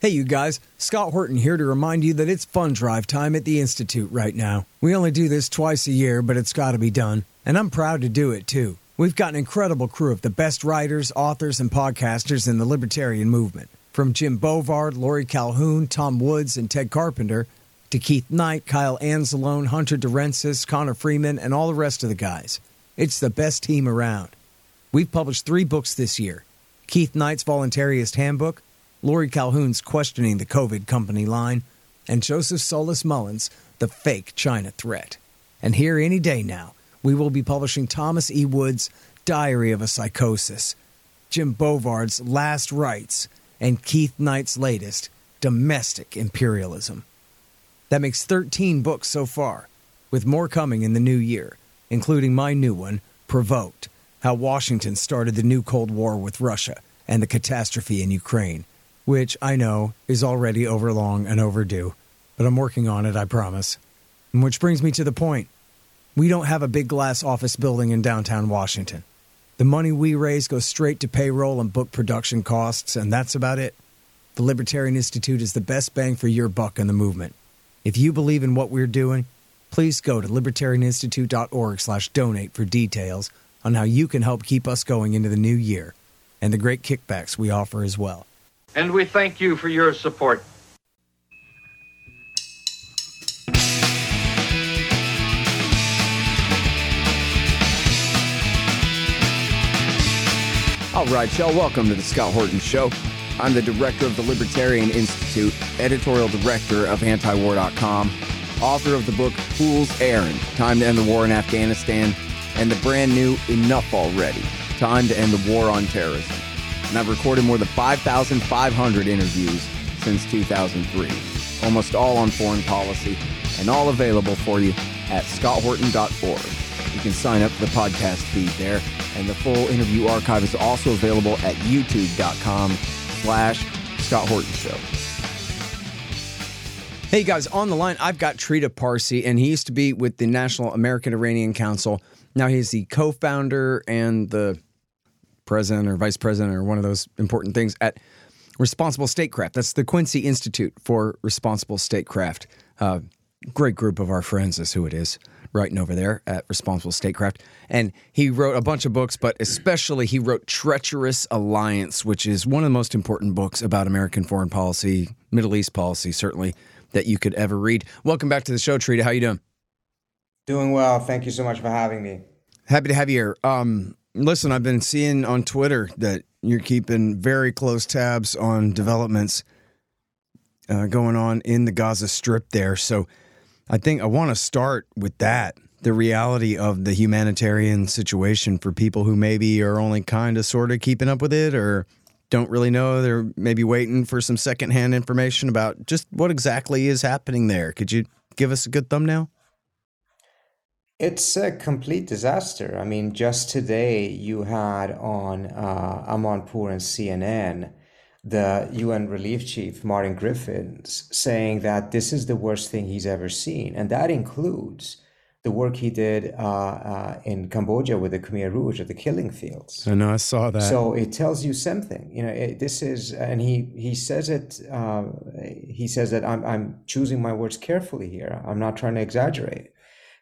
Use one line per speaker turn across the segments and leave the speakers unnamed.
Hey, you guys, Scott Horton here to remind you that it's fund drive time at the Institute right now. We only do this twice a year, but it's got to be done. And I'm proud to do it too. We've got an incredible crew of the best writers, authors, and podcasters in the libertarian movement. From Jim Bovard, Laurie Calhoun, Tom Woods, and Ted Carpenter, to Keith Knight, Kyle Anzalone, Hunter DeRensis, Connor Freeman, and all the rest of the guys. It's the best team around. We've published three books this year Keith Knight's Voluntaryist Handbook, Laurie Calhoun's Questioning the COVID Company line, and Joseph Solis Mullen's The Fake China Threat. And here any day now, we will be publishing Thomas E. Wood's Diary of a Psychosis, Jim Bovard's Last Rights, and Keith Knight's latest, Domestic Imperialism. That makes 13 books so far, with more coming in the new year, including my new one, Provoked How Washington Started the New Cold War with Russia and the Catastrophe in Ukraine which I know is already overlong and overdue, but I'm working on it, I promise. And which brings me to the point. We don't have a big glass office building in downtown Washington. The money we raise goes straight to payroll and book production costs, and that's about it. The Libertarian Institute is the best bang for your buck in the movement. If you believe in what we're doing, please go to libertarianinstitute.org/donate for details on how you can help keep us going into the new year and the great kickbacks we offer as well
and we thank you for your support.
All right, y'all, welcome to the Scott Horton Show. I'm the director of the Libertarian Institute, editorial director of antiwar.com, author of the book Fool's Errand Time to End the War in Afghanistan, and the brand new Enough Already Time to End the War on Terrorism and I've recorded more than 5,500 interviews since 2003, almost all on foreign policy, and all available for you at scotthorton.org. You can sign up for the podcast feed there, and the full interview archive is also available at youtube.com slash Scott Horton Show.
Hey guys, on the line, I've got Trita Parsi, and he used to be with the National American Iranian Council. Now he's the co-founder and the president or vice president or one of those important things at Responsible Statecraft. That's the Quincy Institute for Responsible Statecraft. Uh, great group of our friends is who it is writing over there at Responsible Statecraft. And he wrote a bunch of books, but especially he wrote Treacherous Alliance, which is one of the most important books about American foreign policy, Middle East policy, certainly, that you could ever read. Welcome back to the show, Trita. How you doing?
Doing well. Thank you so much for having me.
Happy to have you here. Um, Listen, I've been seeing on Twitter that you're keeping very close tabs on developments uh, going on in the Gaza Strip there. So I think I want to start with that the reality of the humanitarian situation for people who maybe are only kind of sort of keeping up with it or don't really know. They're maybe waiting for some secondhand information about just what exactly is happening there. Could you give us a good thumbnail?
It's a complete disaster. I mean, just today you had on uh, Amanpour and CNN the UN relief chief, Martin Griffiths, saying that this is the worst thing he's ever seen. And that includes the work he did uh, uh, in Cambodia with the Khmer Rouge at the killing fields.
I know, I saw that.
So it tells you something. You know, it, this is, and he he says it. Uh, he says that I'm I'm choosing my words carefully here. I'm not trying to exaggerate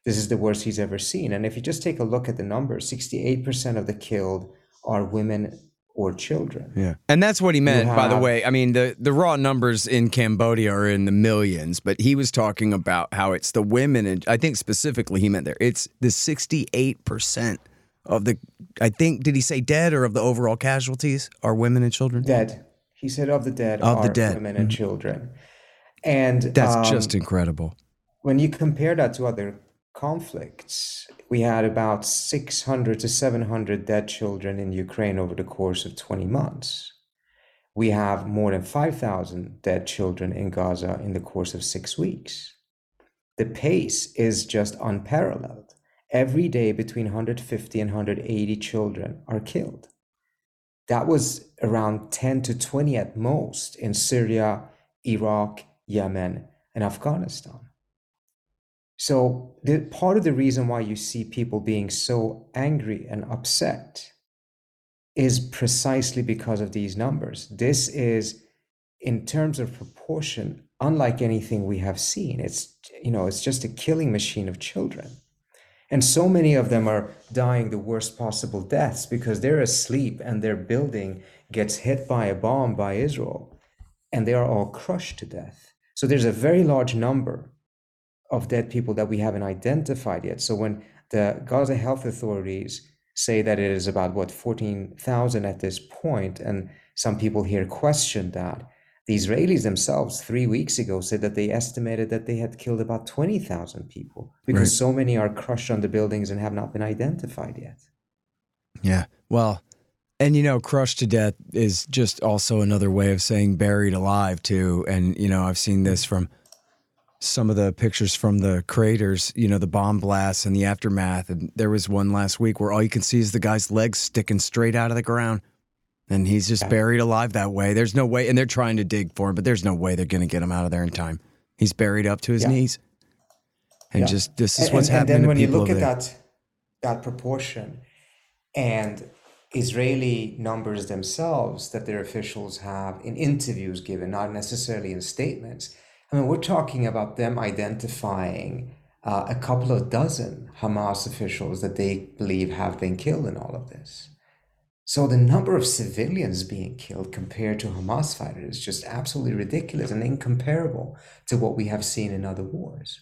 this is the worst he's ever seen. And if you just take a look at the numbers, 68% of the killed are women or children.
Yeah. And that's what he meant, have, by the way. I mean, the, the raw numbers in Cambodia are in the millions, but he was talking about how it's the women. And I think specifically he meant there, it's the 68% of the, I think, did he say dead or of the overall casualties are women and children?
Dead. He said of the dead of the dead. women and mm-hmm. children. And
that's um, just incredible.
When you compare that to other conflicts. We had about 600 to 700 dead children in Ukraine over the course of 20 months. We have more than 5,000 dead children in Gaza in the course of six weeks. The pace is just unparalleled. Every day, between 150 and 180 children are killed. That was around 10 to 20 at most in Syria, Iraq, Yemen, and Afghanistan. So, the, part of the reason why you see people being so angry and upset is precisely because of these numbers. This is in terms of proportion, unlike anything we have seen. It's you know, it's just a killing machine of children. And so many of them are dying the worst possible deaths because they're asleep and their building gets hit by a bomb by Israel and they are all crushed to death. So there's a very large number of dead people that we haven't identified yet. So when the Gaza health authorities say that it is about what 14,000 at this point, and some people here question that, the Israelis themselves, three weeks ago, said that they estimated that they had killed about 20,000 people because right. so many are crushed on the buildings and have not been identified yet.
Yeah. Well, and you know, crushed to death is just also another way of saying buried alive, too. And, you know, I've seen this from some of the pictures from the craters, you know, the bomb blasts and the aftermath. And there was one last week where all you can see is the guy's legs sticking straight out of the ground and he's just buried alive that way. There's no way, and they're trying to dig for him, but there's no way they're going to get him out of there in time. He's buried up to his yeah. knees, and yeah. just this is
and,
what's
and,
happening.
And then when
you
look
at
that that proportion, and Israeli numbers themselves that their officials have in interviews given, not necessarily in statements. I mean, we're talking about them identifying uh, a couple of dozen Hamas officials that they believe have been killed in all of this. So the number of civilians being killed compared to Hamas fighters is just absolutely ridiculous and incomparable to what we have seen in other wars.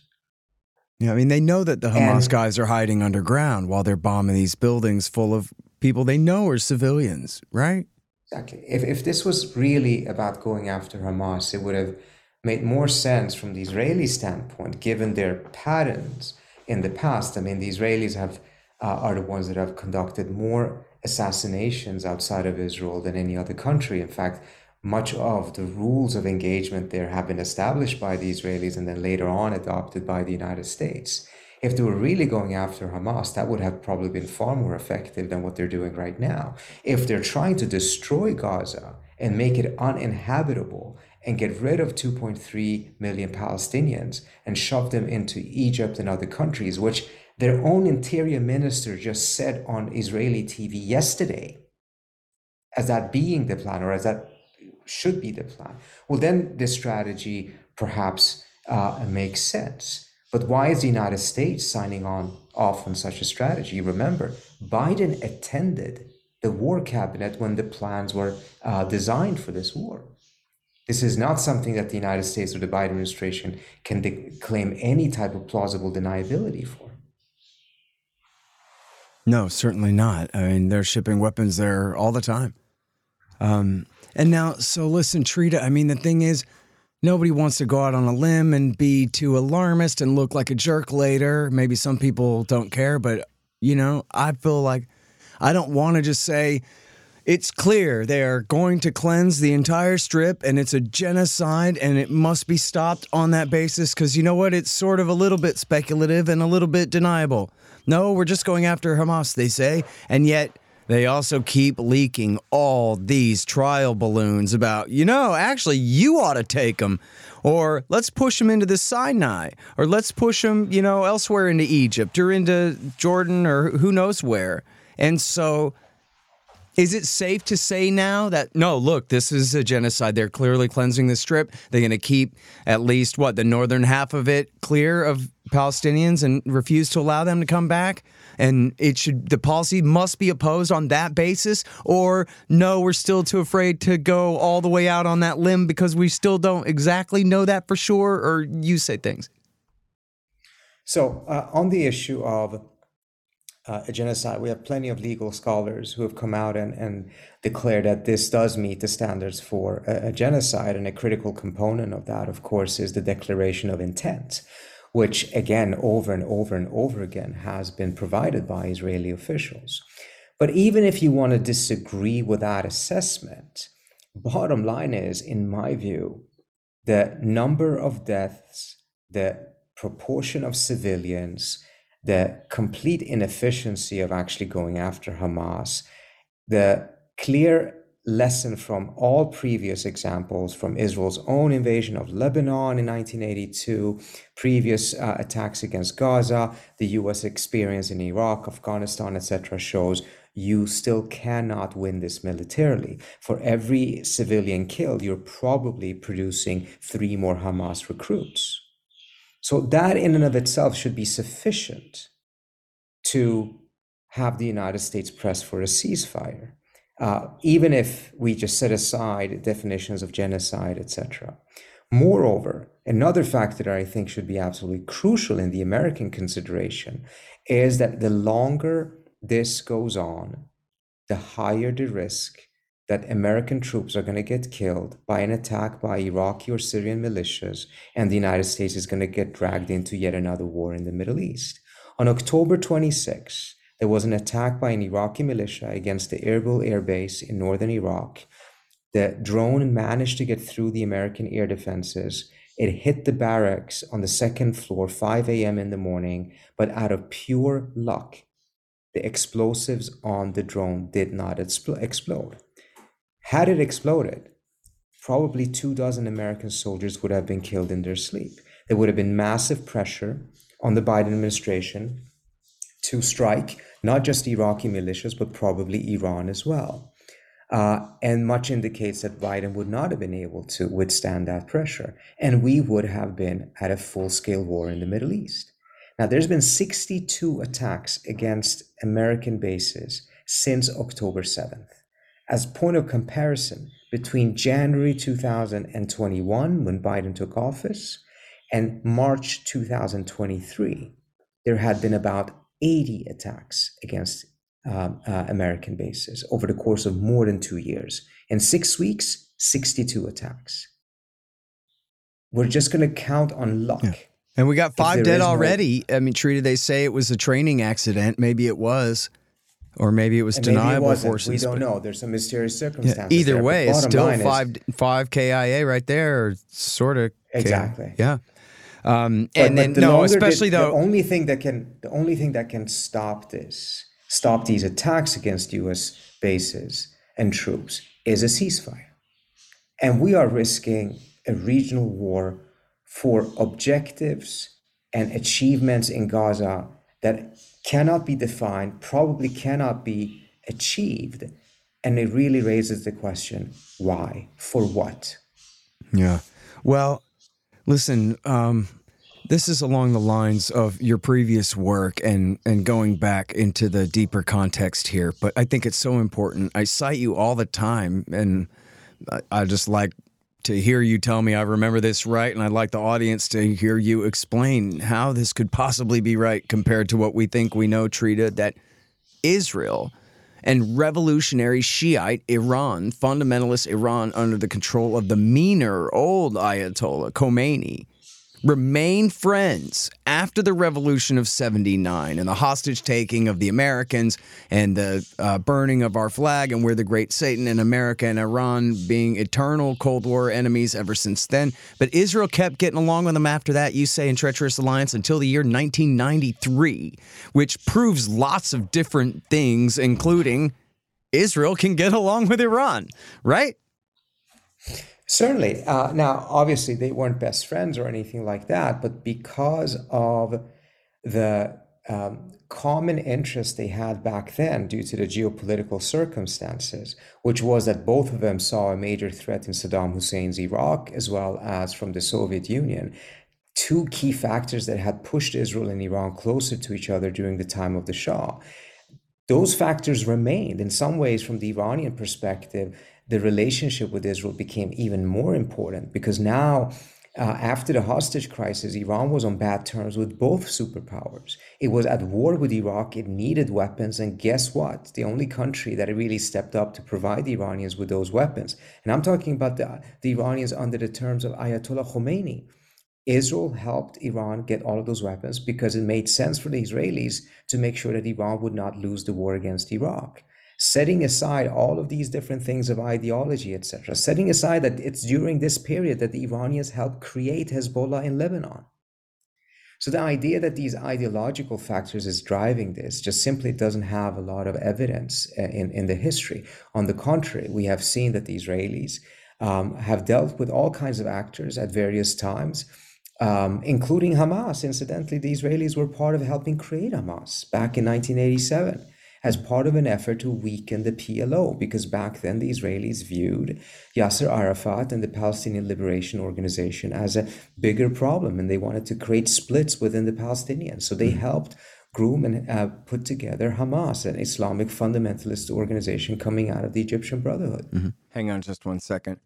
Yeah, I mean, they know that the Hamas and, guys are hiding underground while they're bombing these buildings full of people they know are civilians, right?
Exactly. If, if this was really about going after Hamas, it would have made more sense from the Israeli standpoint, given their patterns in the past. I mean, the Israelis have uh, are the ones that have conducted more assassinations outside of Israel than any other country. In fact, much of the rules of engagement there have been established by the Israelis and then later on adopted by the United States. If they were really going after Hamas, that would have probably been far more effective than what they're doing right now. If they're trying to destroy Gaza and make it uninhabitable and get rid of 2.3 million Palestinians and shove them into Egypt and other countries, which their own interior minister just said on Israeli TV yesterday, as that being the plan, or as that should be the plan. Well, then this strategy perhaps uh, makes sense. But why is the United States signing on off on such a strategy? Remember, Biden attended the war cabinet when the plans were uh, designed for this war. This is not something that the United States or the Biden administration can de- claim any type of plausible deniability for.
No, certainly not. I mean, they're shipping weapons there all the time. Um, and now, so listen, Trita, I mean, the thing is, nobody wants to go out on a limb and be too alarmist and look like a jerk later. Maybe some people don't care, but, you know, I feel like I don't want to just say, it's clear they are going to cleanse the entire strip and it's a genocide and it must be stopped on that basis because you know what? It's sort of a little bit speculative and a little bit deniable. No, we're just going after Hamas, they say. And yet, they also keep leaking all these trial balloons about, you know, actually, you ought to take them. Or let's push them into the Sinai. Or let's push them, you know, elsewhere into Egypt or into Jordan or who knows where. And so is it safe to say now that no, look, this is a genocide. They're clearly cleansing the strip. They're going to keep at least what the northern half of it clear of Palestinians and refuse to allow them to come back? And it should the policy must be opposed on that basis, or no, we're still too afraid to go all the way out on that limb because we still don't exactly know that for sure. Or you say things.
So uh, on the issue of uh, a genocide. We have plenty of legal scholars who have come out and, and declared that this does meet the standards for a, a, genocide. And a critical component of that, of course, is the declaration of intent, which, again, over and over and over again has been provided by Israeli officials. But even if you want to disagree with that assessment, bottom line is, in my view, the number of deaths, the proportion of civilians, the complete inefficiency of actually going after Hamas, the clear lesson from all previous examples from Israel's own invasion of Lebanon in 1982, previous uh, attacks against Gaza, the US experience in Iraq, Afghanistan, etc., shows you still cannot win this militarily. For every civilian killed, you're probably producing three more Hamas recruits. So, that in and of itself should be sufficient to have the United States press for a ceasefire, uh, even if we just set aside definitions of genocide, etc. Moreover, another factor that I think should be absolutely crucial in the American consideration is that the longer this goes on, the higher the risk that American troops are going to get killed by an attack by Iraqi or Syrian militias, and the United States is going to get dragged into yet another war in the Middle East. On October 26, there was an attack by an Iraqi militia against the Erbil air base in northern Iraq. The drone managed to get through the American air defenses. It hit the barracks on the second floor, 5 a.m. in the morning, but out of pure luck, the explosives on the drone did not explode. Had it exploded, probably two dozen American soldiers would have been killed in their sleep. There would have been massive pressure on the Biden administration to strike not just Iraqi militias, but probably Iran as well. Uh, and much indicates that Biden would not have been able to withstand that pressure. And we would have been at a full scale war in the Middle East. Now, there's been 62 attacks against American bases since October 7th. As point of comparison, between January 2021, when Biden took office, and March 2023, there had been about 80 attacks against um, uh, American bases over the course of more than two years. In six weeks, 62 attacks. We're just going to count on luck. Yeah.
And we got five dead already. No... I mean, Trita, they say it was a training accident. Maybe it was. Or maybe it was and deniable it forces.
We don't know. There's some mysterious circumstances.
Yeah, either
there.
way, it's still five is, five KIA right there, sort of.
Exactly.
Yeah. Um, and then the no, especially though,
the only thing that can the only thing that can stop this, stop these attacks against U.S. bases and troops, is a ceasefire, and we are risking a regional war for objectives and achievements in Gaza that cannot be defined, probably cannot be achieved. And it really raises the question why? For what?
Yeah. Well, listen, um, this is along the lines of your previous work and, and going back into the deeper context here, but I think it's so important. I cite you all the time, and I, I just like to hear you tell me I remember this right, and I'd like the audience to hear you explain how this could possibly be right compared to what we think we know, Trita, that Israel and revolutionary Shiite Iran, fundamentalist Iran under the control of the meaner old Ayatollah Khomeini, remain friends after the revolution of 79 and the hostage taking of the Americans and the uh, burning of our flag and we're the great Satan and America and Iran being eternal Cold War enemies ever since then. But Israel kept getting along with them after that, you say, in treacherous alliance until the year 1993, which proves lots of different things, including Israel can get along with Iran, right?
Certainly. Uh, now, obviously, they weren't best friends or anything like that, but because of the um, common interest they had back then due to the geopolitical circumstances, which was that both of them saw a major threat in Saddam Hussein's Iraq as well as from the Soviet Union. Two key factors that had pushed Israel and Iran closer to each other during the time of the Shah. Those factors remained in some ways from the Iranian perspective the relationship with Israel became even more important because now, uh, after the hostage crisis, Iran was on bad terms with both superpowers. It was at war with Iraq, it needed weapons, and guess what? The only country that really stepped up to provide the Iranians with those weapons. And I'm talking about the, the Iranians under the terms of Ayatollah Khomeini. Israel helped Iran get all of those weapons because it made sense for the Israelis to make sure that Iran would not lose the war against Iraq setting aside all of these different things of ideology, etc., setting aside that it's during this period that the Iranians helped create Hezbollah in Lebanon. So the idea that these ideological factors is driving this just simply doesn't have a lot of evidence uh, in, in the history. On the contrary, we have seen that the Israelis um, have dealt with all kinds of actors at various times, um, including Hamas. Incidentally, the Israelis were part of helping create Hamas back in 1987 as part of an effort to weaken the PLO, because back then the Israelis viewed Yasser Arafat and the Palestinian Liberation Organization as a bigger problem, and they wanted to create splits within the Palestinians. So they mm-hmm. helped groom and uh, put together Hamas, an Islamic fundamentalist organization coming out of the Egyptian Brotherhood.
Mm-hmm. Hang on just one second.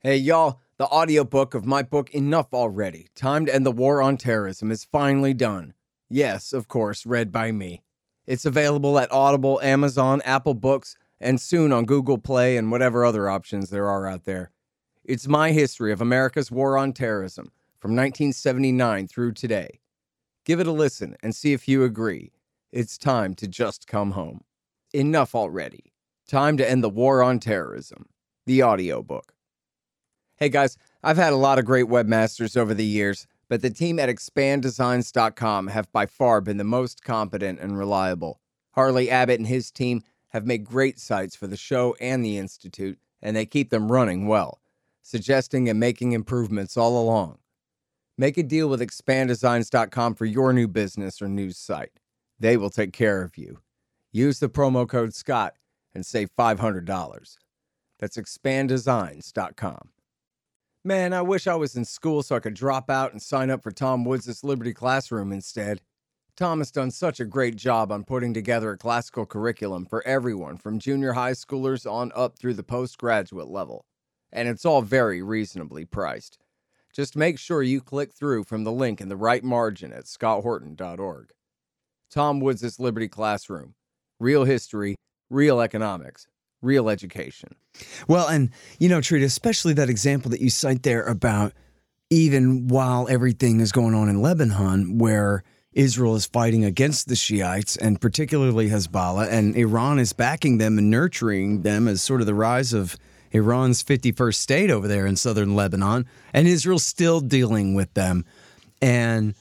Hey, y'all, the audiobook of my book, Enough Already Time to End the War on Terrorism, is finally done. Yes, of course, read by me. It's available at Audible, Amazon, Apple Books, and soon on Google Play and whatever other options there are out there. It's my history of America's war on terrorism from 1979 through today. Give it a listen and see if you agree. It's time to just come home. Enough already. Time to end the war on terrorism. The audiobook. Hey guys, I've had a lot of great webmasters over the years but the team at expanddesigns.com have by far been the most competent and reliable. Harley Abbott and his team have made great sites for the show and the Institute, and they keep them running well, suggesting and making improvements all along. Make a deal with expanddesigns.com for your new business or news site. They will take care of you. Use the promo code SCOTT and save $500. That's expanddesigns.com. Man, I wish I was in school so I could drop out and sign up for Tom Woods' Liberty Classroom instead. Tom has done such a great job on putting together a classical curriculum for everyone from junior high schoolers on up through the postgraduate level. And it's all very reasonably priced. Just make sure you click through from the link in the right margin at scotthorton.org. Tom Woods' Liberty Classroom. Real history, real economics, real education.
Well, and you know, Trita, especially that example that you cite there about even while everything is going on in Lebanon, where Israel is fighting against the Shiites and particularly Hezbollah, and Iran is backing them and nurturing them as sort of the rise of Iran's 51st state over there in southern Lebanon, and Israel's still dealing with them. And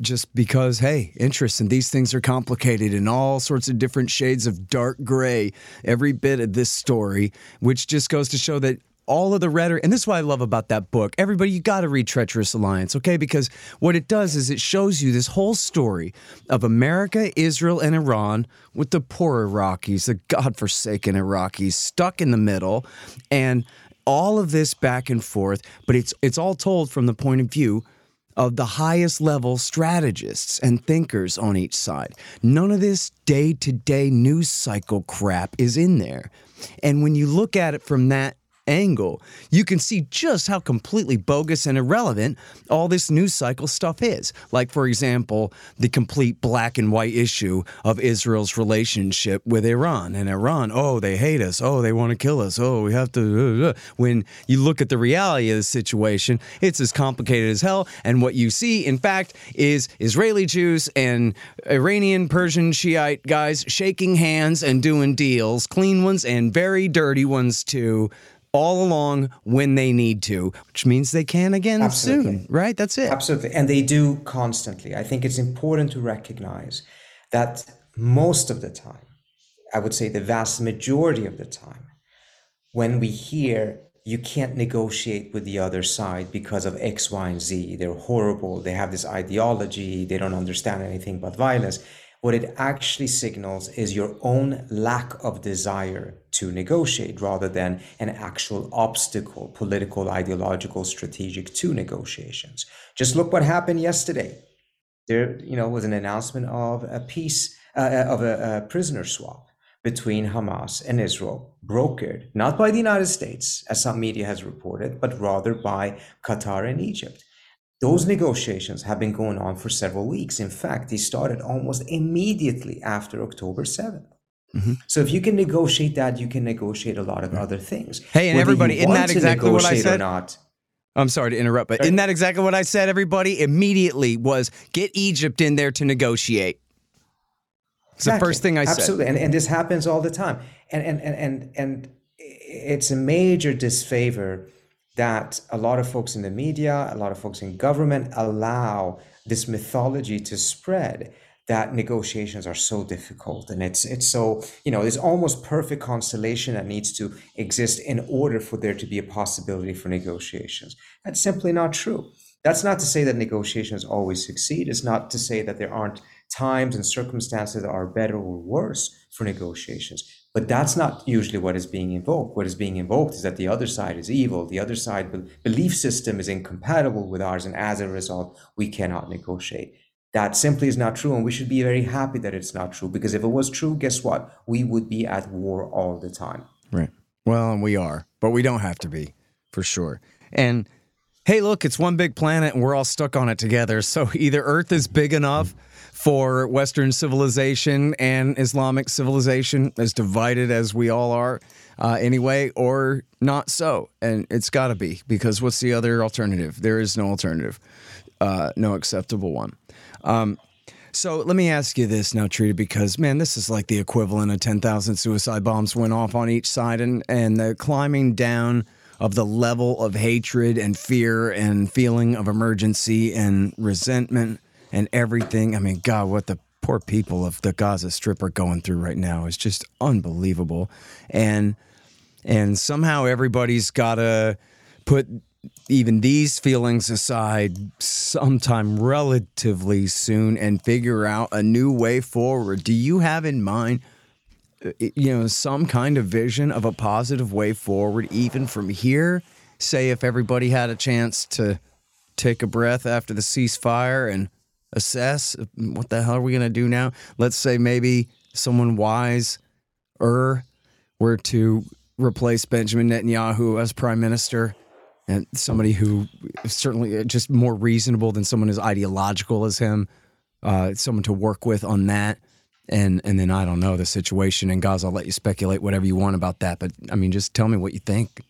just because, hey, interest and these things are complicated in all sorts of different shades of dark gray, every bit of this story, which just goes to show that all of the rhetoric, and this is what I love about that book. Everybody, you got to read Treacherous Alliance, okay? Because what it does is it shows you this whole story of America, Israel, and Iran with the poor Iraqis, the godforsaken Iraqis, stuck in the middle, and all of this back and forth. But it's it's all told from the point of view of the highest level strategists and thinkers on each side. None of this day to day news cycle crap is in there. And when you look at it from that angle, you can see just how completely bogus and irrelevant all this news cycle stuff is. Like, for example, the complete black and white issue of Israel's relationship with Iran. And Iran, oh, they hate us. Oh, they want to kill us. Oh, we have to. When you look at the reality of the situation, it's as complicated as hell. And what you see, in fact, is Israeli Jews and Iranian Persian Shiite guys shaking hands and doing deals, clean ones and very dirty ones too all along when they need to, which means they can again Absolutely. soon, right? That's it.
Absolutely. And they do constantly. I think it's important to recognize that most of the time, I would say the vast majority of the time, when we hear you can't negotiate with the other side because of X, Y, and Z, they're horrible, they have this ideology, they don't understand anything but violence what it actually signals is your own lack of desire to negotiate rather than an actual obstacle, political, ideological, strategic to negotiations. Just look what happened yesterday. There, you know, was an announcement of a peace, uh, of a, a prisoner swap between Hamas and Israel, brokered not by the United States, as some media has reported, but rather by Qatar and Egypt. Those negotiations have been going on for several weeks. In fact, they started almost immediately after October 7th. Mm-hmm. So if you can negotiate that, you can negotiate a lot of other things.
Hey, and Whether everybody, isn't that exactly what I said? not, I'm sorry to interrupt, but isn't that exactly what I said? Everybody immediately was get Egypt in there to negotiate. It's exactly. the first thing I
Absolutely.
said.
Absolutely, and, and this happens all the time, and and and and and it's a major disfavor that a lot of folks in the media, a lot of folks in government allow this mythology to spread that negotiations are so difficult. And it's it's so you know there's almost perfect constellation that needs to exist in order for there to be a possibility for negotiations. That's simply not true. That's not to say that negotiations always succeed. It's not to say that there aren't times and circumstances that are better or worse for negotiations. But that's not usually what is being invoked. What is being invoked is that the other side is evil, the other side be- belief system is incompatible with ours, and as a result, we cannot negotiate. That simply is not true, and we should be very happy that it's not true because if it was true, guess what? We would be at war all the time.
Right. Well, and we are, but we don't have to be for sure. And hey, look, it's one big planet and we're all stuck on it together. So either Earth is big enough for Western civilization and Islamic civilization, as divided as we all are uh, anyway, or not so. And it's got to be because what's the other alternative? There is no alternative, uh, no acceptable one. Um, so let me ask you this now, Trita, because man, this is like the equivalent of 10,000 suicide bombs went off on each side and, and the climbing down of the level of hatred and fear and feeling of emergency and resentment and everything. I mean, God, what the poor people of the Gaza Strip are going through right now is just unbelievable. And and somehow everybody's got to put even these feelings aside sometime relatively soon and figure out a new way forward. Do you have in mind uh, you know some kind of vision of a positive way forward even from here? Say if everybody had a chance to take a breath after the ceasefire and assess what the hell are we going to do now? Let's say maybe someone wise er were to replace Benjamin Netanyahu as prime minister and somebody who is certainly just more reasonable than someone as ideological as him, uh, someone to work with on that. And and then I don't know the situation in Gaza. I'll let you speculate whatever you want about that. But I mean, just tell me what you think.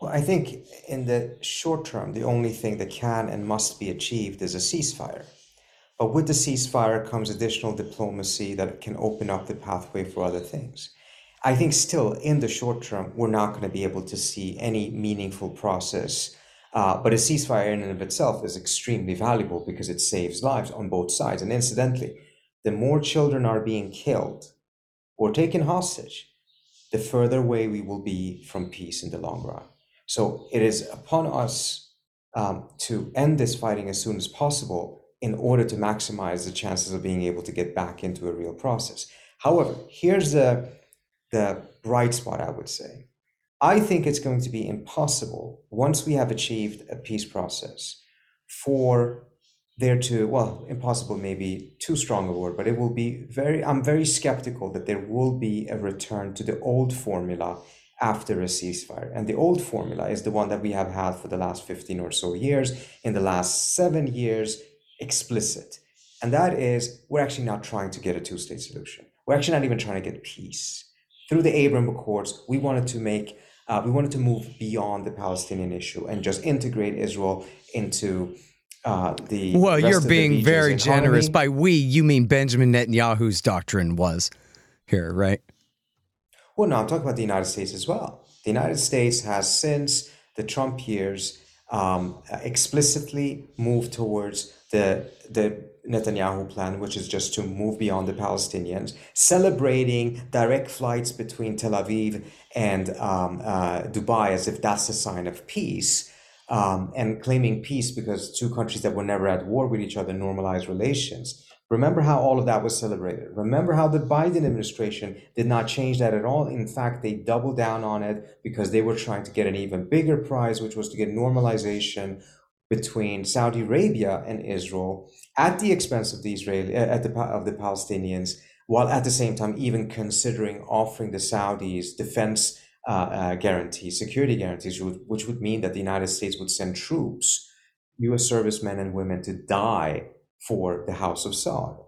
Well, I think in the short term, the only thing that can and must be achieved is a ceasefire. But with the ceasefire comes additional diplomacy that can open up the pathway for other things. I think still in the short term, we're not going to be able to see any meaningful process. Uh, but a ceasefire in and of itself is extremely valuable because it saves lives on both sides. And incidentally, the more children are being killed or taken hostage, the further away we will be from peace in the long run. So it is upon us um, to end this fighting as soon as possible in order to maximize the chances of being able to get back into a real process. However, here's the, the bright spot, I would say. I think it's going to be impossible once we have achieved a peace process for there to, well, impossible maybe too strong a word, but it will be very, I'm very skeptical that there will be a return to the old formula after a ceasefire. And the old formula is the one that we have had for the last 15 or so years, in the last seven years, explicit. And that is, we're actually not trying to get a two state solution. We're actually not even trying to get peace. Through the Abraham Accords, we wanted to make, uh, we wanted to move beyond the Palestinian issue and just integrate Israel into uh, the.
Well, you're being very economy. generous. By we, you mean Benjamin Netanyahu's doctrine was here, right?
Well, no, I'm talking about the United States as well. The United States has, since the Trump years, um, explicitly moved towards the the Netanyahu plan, which is just to move beyond the Palestinians, celebrating direct flights between Tel Aviv and um, uh, Dubai as if that's a sign of peace, um, and claiming peace because two countries that were never at war with each other normalize relations. Remember how all of that was celebrated. Remember how the Biden administration did not change that at all. In fact, they doubled down on it because they were trying to get an even bigger prize, which was to get normalization between Saudi Arabia and Israel at the expense of the Israeli uh, at the of the Palestinians, while at the same time even considering offering the Saudis defense uh, uh, guarantees, security guarantees, which would mean that the United States would send troops, U.S. servicemen and women, to die for the House of Saud.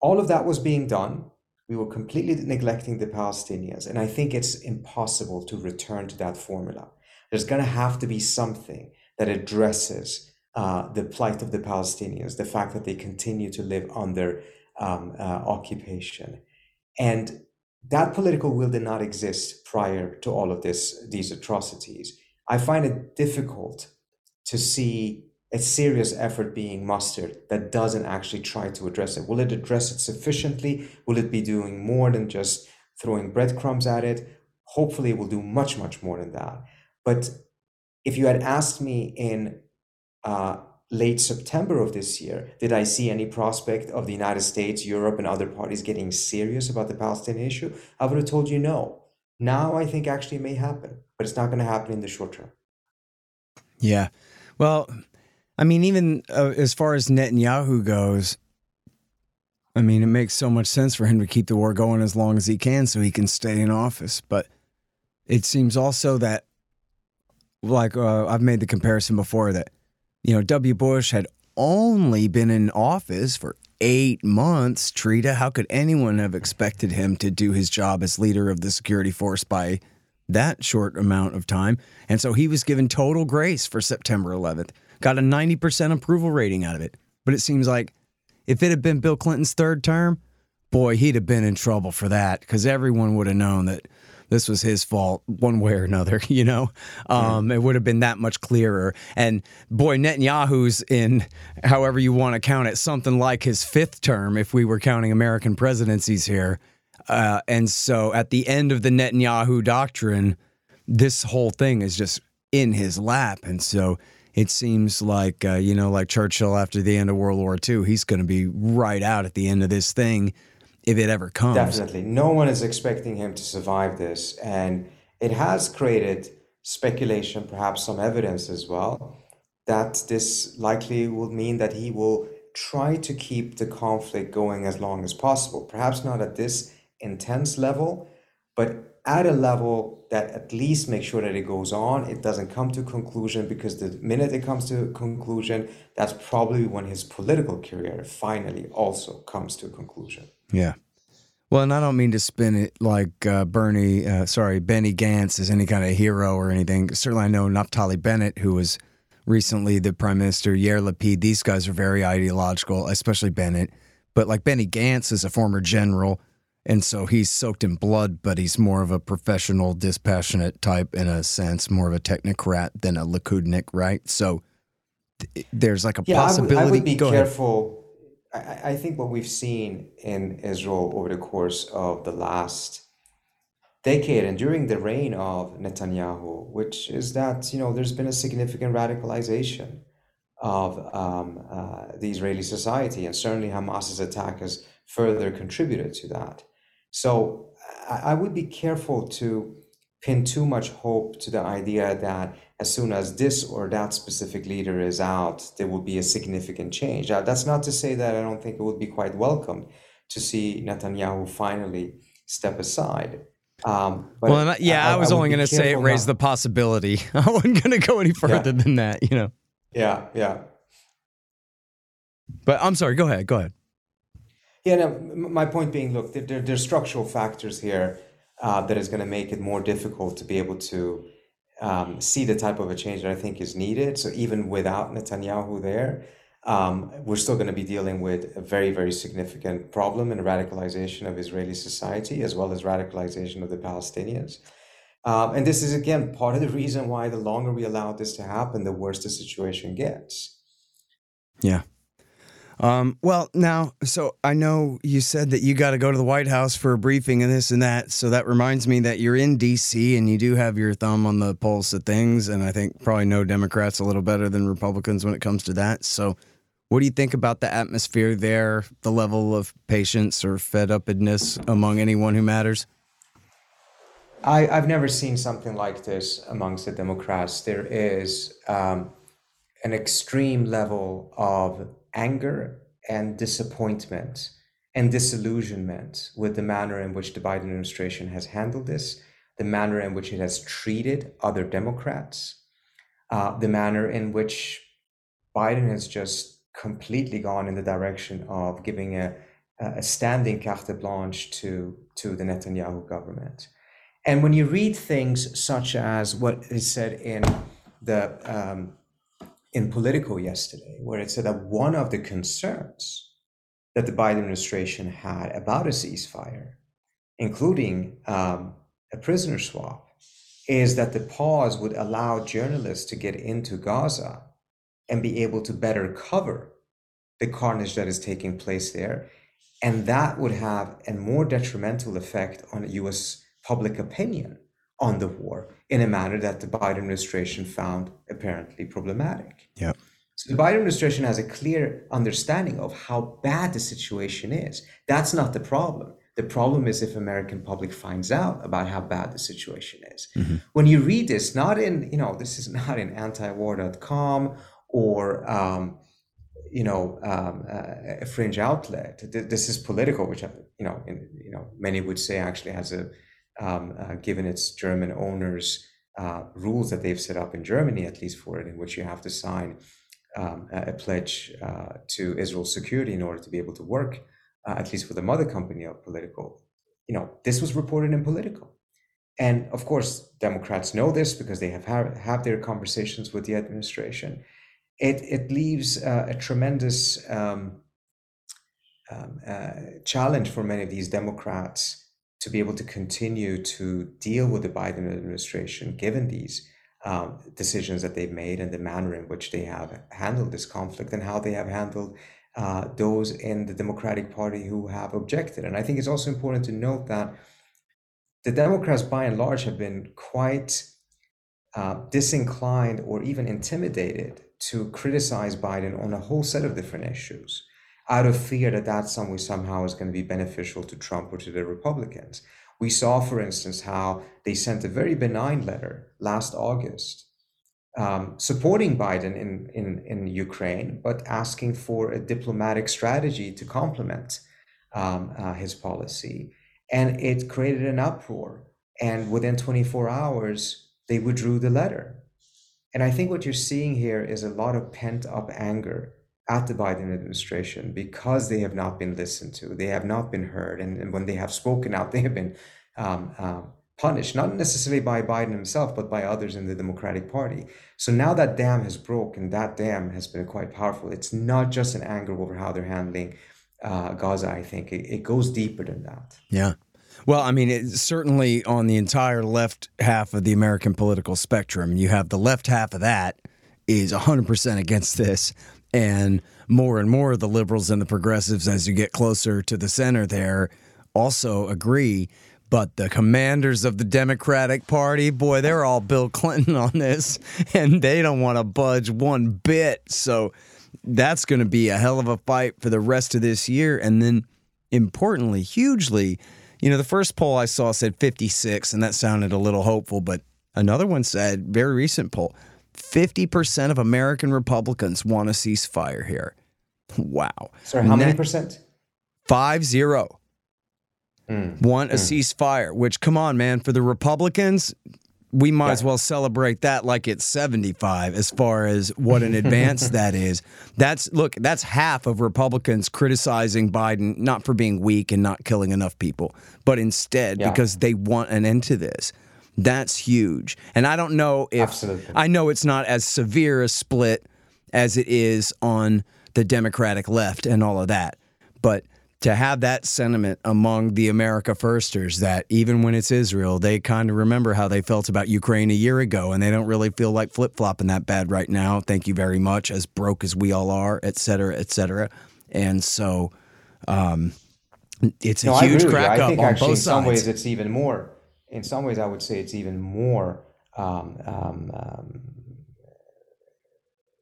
All of that was being done. We were completely neglecting the Palestinians. And I think it's impossible to return to that formula. There's going to have to be something that addresses uh, the plight of the Palestinians, the fact that they continue to live under um, uh, occupation. And that political will did not exist prior to all of this, these atrocities. I find it difficult to see a serious effort being mustered that doesn't actually try to address it. Will it address it sufficiently? Will it be doing more than just throwing breadcrumbs at it? Hopefully, it will do much, much more than that. But if you had asked me in uh, late September of this year, did I see any prospect of the United States, Europe, and other parties getting serious about the Palestinian issue? I would have told you no. Now I think actually it may happen, but it's not going to happen in the short term.
Yeah. Well, I mean, even uh, as far as Netanyahu goes, I mean, it makes so much sense for him to keep the war going as long as he can so he can stay in office. But it seems also that, like, uh, I've made the comparison before that you know, W. Bush had only been in office for eight months. Trita, how could anyone have expected him to do his job as leader of the security force by that short amount of time? And so he was given total grace for September 11th, got a 90% approval rating out of it. But it seems like if it had been Bill Clinton's third term, boy, he'd have been in trouble for that because everyone would have known that this was his fault one way or another, you know? Um, yeah. It would have been that much clearer. And boy, Netanyahu's in, however you want to count it, something like his fifth term, if we were counting American presidencies here. Uh, and so at the end of the Netanyahu doctrine, this whole thing is just in his lap. And so it seems like, uh, you know, like Churchill after the end of World War II, he's going to be right out at the end of this thing if it ever comes.
Definitely. No one is expecting him to survive this. And it has created speculation, perhaps some evidence as well, that this likely will mean that he will try to keep the conflict going as long as possible. Perhaps not at this intense level, but at a level that at least makes sure that it goes on. It doesn't come to conclusion because the minute it comes to conclusion, that's probably when his political career finally also comes to a conclusion.
Yeah. Well, and I don't mean to spin it like uh, Bernie, uh, sorry, Benny Gantz is any kind of hero or anything. Certainly, I know Naftali Bennett, who was recently the prime minister, Yair Lapid. These guys are very ideological, especially Bennett. But like Benny Gantz is a former general, and so he's soaked in blood, but he's more of a professional, dispassionate type in a sense, more of a technocrat than a Likudnik, right? So th- there's like a yeah, possibility. I
would, I would be Go careful. Ahead I, I think what we've seen in Israel over the course of the last decade and during the reign of Netanyahu, which is that you know there's been a significant radicalization of um, uh, the Israeli society, and certainly Hamas's attack has further contributed to that. So I, I would be careful to pin too much hope to the idea that as soon as this or that specific leader is out, there will be a significant change. Uh, that's not to say that I don't think it would be quite welcome to see Netanyahu finally step aside.
Um, well, yeah, I, I was I only going to say it raised the possibility. I wasn't going to go any further yeah. than that, you know.
Yeah, yeah.
But I'm sorry. Go ahead. Go ahead.
Yeah, no, my point being, look, there, there, are structural factors here uh, that is going to make it more difficult to be able to um, see the type of a change that I think is needed. So even without Netanyahu there, um, we're still going to be dealing with a very, very significant problem in radicalization of Israeli society as well as radicalization of the Palestinians. Um, and this is, again, part of the reason why the longer we allow this to happen, the worse the situation gets.
Yeah. Um, well, now, so I know you said that you got to go to the White House for a briefing and this and that. So that reminds me that you're in D.C. and you do have your thumb on the pulse of things. And I think probably know Democrats a little better than Republicans when it comes to that. So, what do you think about the atmosphere there, the level of patience or fed upness among anyone who matters?
I, have never seen something like this amongst the Democrats. There is um, an extreme level of anger and disappointment and disillusionment with the manner in which the Biden administration has handled this, the manner in which it has treated other Democrats, uh, the manner in which Biden has just completely gone in the direction of giving a, a standing carte blanche to, to the Netanyahu government. And when you read things such as what is said in the um, in Politico yesterday, where it said that one of the concerns that the Biden administration had about a ceasefire, including um, a prisoner swap, is that the pause would allow journalists to get into Gaza and be able to better cover the carnage that is taking place there. And that would have a more detrimental effect on US public opinion on the war in a manner that the Biden administration found apparently problematic.
Yeah.
So the Biden administration has a clear understanding of how bad the situation is. That's not the problem. The problem is if American public finds out about how bad the situation is. Mm-hmm. When you read this, not in, you know, this is not in antiwar.com or, um, you know, um, uh, a fringe outlet. This is Politico, which, you know, in, you know, many would say actually has a, um, uh, given its German owners uh, rules that they've set up in Germany, at least for it, in which you have to sign um, a pledge uh, to Israel's security in order to be able to work, uh, at least for the mother company of Politico. You know, this was reported in Politico. And of course, Democrats know this because they have have, have their conversations with the administration. It, it leaves uh, a tremendous um, um, uh, challenge for many of these Democrats to be able to continue to deal with the Biden administration, given these um, decisions that they've made and the manner in which they have handled this conflict and how they have handled uh, those in the Democratic Party who have objected. And I think it's also important to note that the Democrats, by and large, have been quite uh, disinclined or even intimidated to criticize Biden on a whole set of different issues out of fear that that some way somehow is going to be beneficial to Trump or to the Republicans. We saw, for instance, how they sent a very benign letter last August um, supporting Biden in, in, in Ukraine, but asking for a diplomatic strategy to complement um, uh, his policy. And it created an uproar. And within 24 hours, they withdrew the letter. And I think what you're seeing here is a lot of pent up anger at the Biden administration because they have not been listened to, they have not been heard, and, and when they have spoken out, they have been um, uh, punished, not necessarily by Biden himself, but by others in the Democratic Party. So now that dam has broken, that dam has been quite powerful. It's not just an anger over how they're handling uh, Gaza. I think it, it goes deeper than that.
Yeah. Well, I mean, it's certainly on the entire left half of the American political spectrum. You have the left half of that is 100% against this and more and more of the liberals and the progressives, as you get closer to the center there, also agree. But the commanders of the Democratic Party, boy, they're all Bill Clinton on this, and they don't want to budge one bit. So that's going to be a hell of a fight for the rest of this year. And then, importantly, hugely, you know, the first poll I saw said 56, and that sounded a little hopeful, but another one said, very recent poll, 50% of American Republicans want a ceasefire here. Wow.
Sorry, how many percent?
Five zero. Mm. Want a mm. ceasefire, which, come on, man, for the Republicans, we might yeah. as well celebrate that like it's 75 as far as what an advance that is. That's look, that's half of Republicans criticizing Biden not for being weak and not killing enough people, but instead yeah. because they want an end to this. That's huge. And I don't know if Absolutely. I know it's not as severe a split as it is on the Democratic left and all of that. But to have that sentiment among the America Firsters that even when it's Israel, they kind of remember how they felt about Ukraine a year ago and they don't really feel like flip flopping that bad right now. Thank you very much, as broke as we all are, et cetera, et cetera. And so um, it's a no, huge crack up
on
both sides. In
some ways, it's even more in some ways, I would say it's even more um, um, um,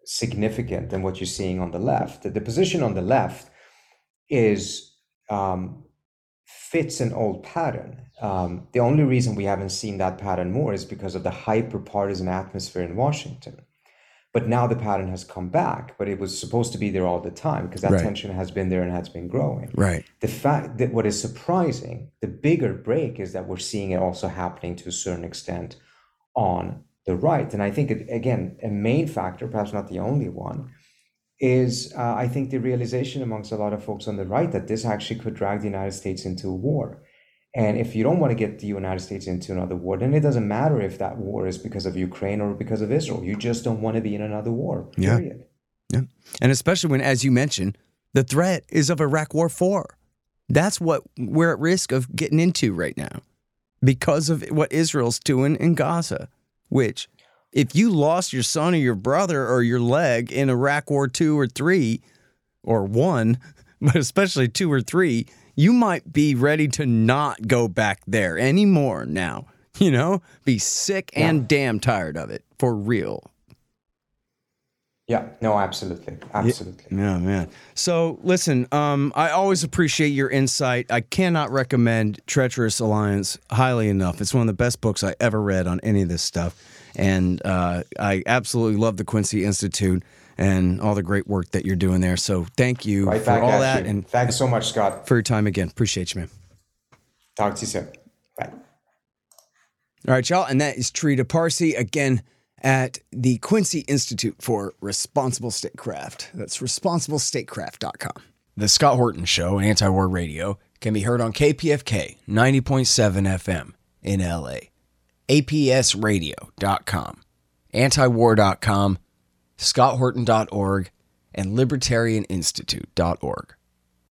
significant than what you're seeing on the left. The, position on the left is um, fits an old pattern. Um, the only reason we haven't seen that pattern more is because of the hyper partisan atmosphere in Washington. But now the pattern has come back, but it was supposed to be there all the time because that right. tension has been there and has been growing.
Right.
The fact that what is surprising, the bigger break is that we're seeing it also happening to a certain extent on the right. And I think, it, again, a main factor, perhaps not the only one, is uh, I think the realization amongst a lot of folks on the right that this actually could drag the United States into a war. And if you don't want to get the United States into another war, then it doesn't matter if that war is because of Ukraine or because of Israel. You just don't want to be in another war. Period.
Yeah. yeah. And especially when, as you mentioned, the threat is of Iraq War 4. That's what we're at risk of getting into right now because of what Israel's doing in Gaza, which if you lost your son or your brother or your leg in Iraq War 2 or 3 or 1, but especially 2 or 3, you might be ready to not go back there anymore now. You know, be sick and damn tired of it for real.
Yeah, no, absolutely. Absolutely.
Yeah, man. So listen, um, I always appreciate your insight. I cannot recommend Treacherous Alliance highly enough. It's one of the best books I ever read on any of this stuff. And uh, I absolutely love the Quincy Institute and all the great work that you're doing there. So thank you
Right
for all that
you.
and
Thanks so much, Scott.
for your time again. Appreciate you, man.
Talk to you soon. Bye.
All right, y'all. And that is Trita Parsi again at the Quincy Institute for Responsible Statecraft. That's responsiblestatecraft.com. The Scott Horton Show, Anti War Radio, can be heard on KPFK 90.7 FM in LA, APSradio.com, antiwar.com, scotthorton.org, and libertarianinstitute.org.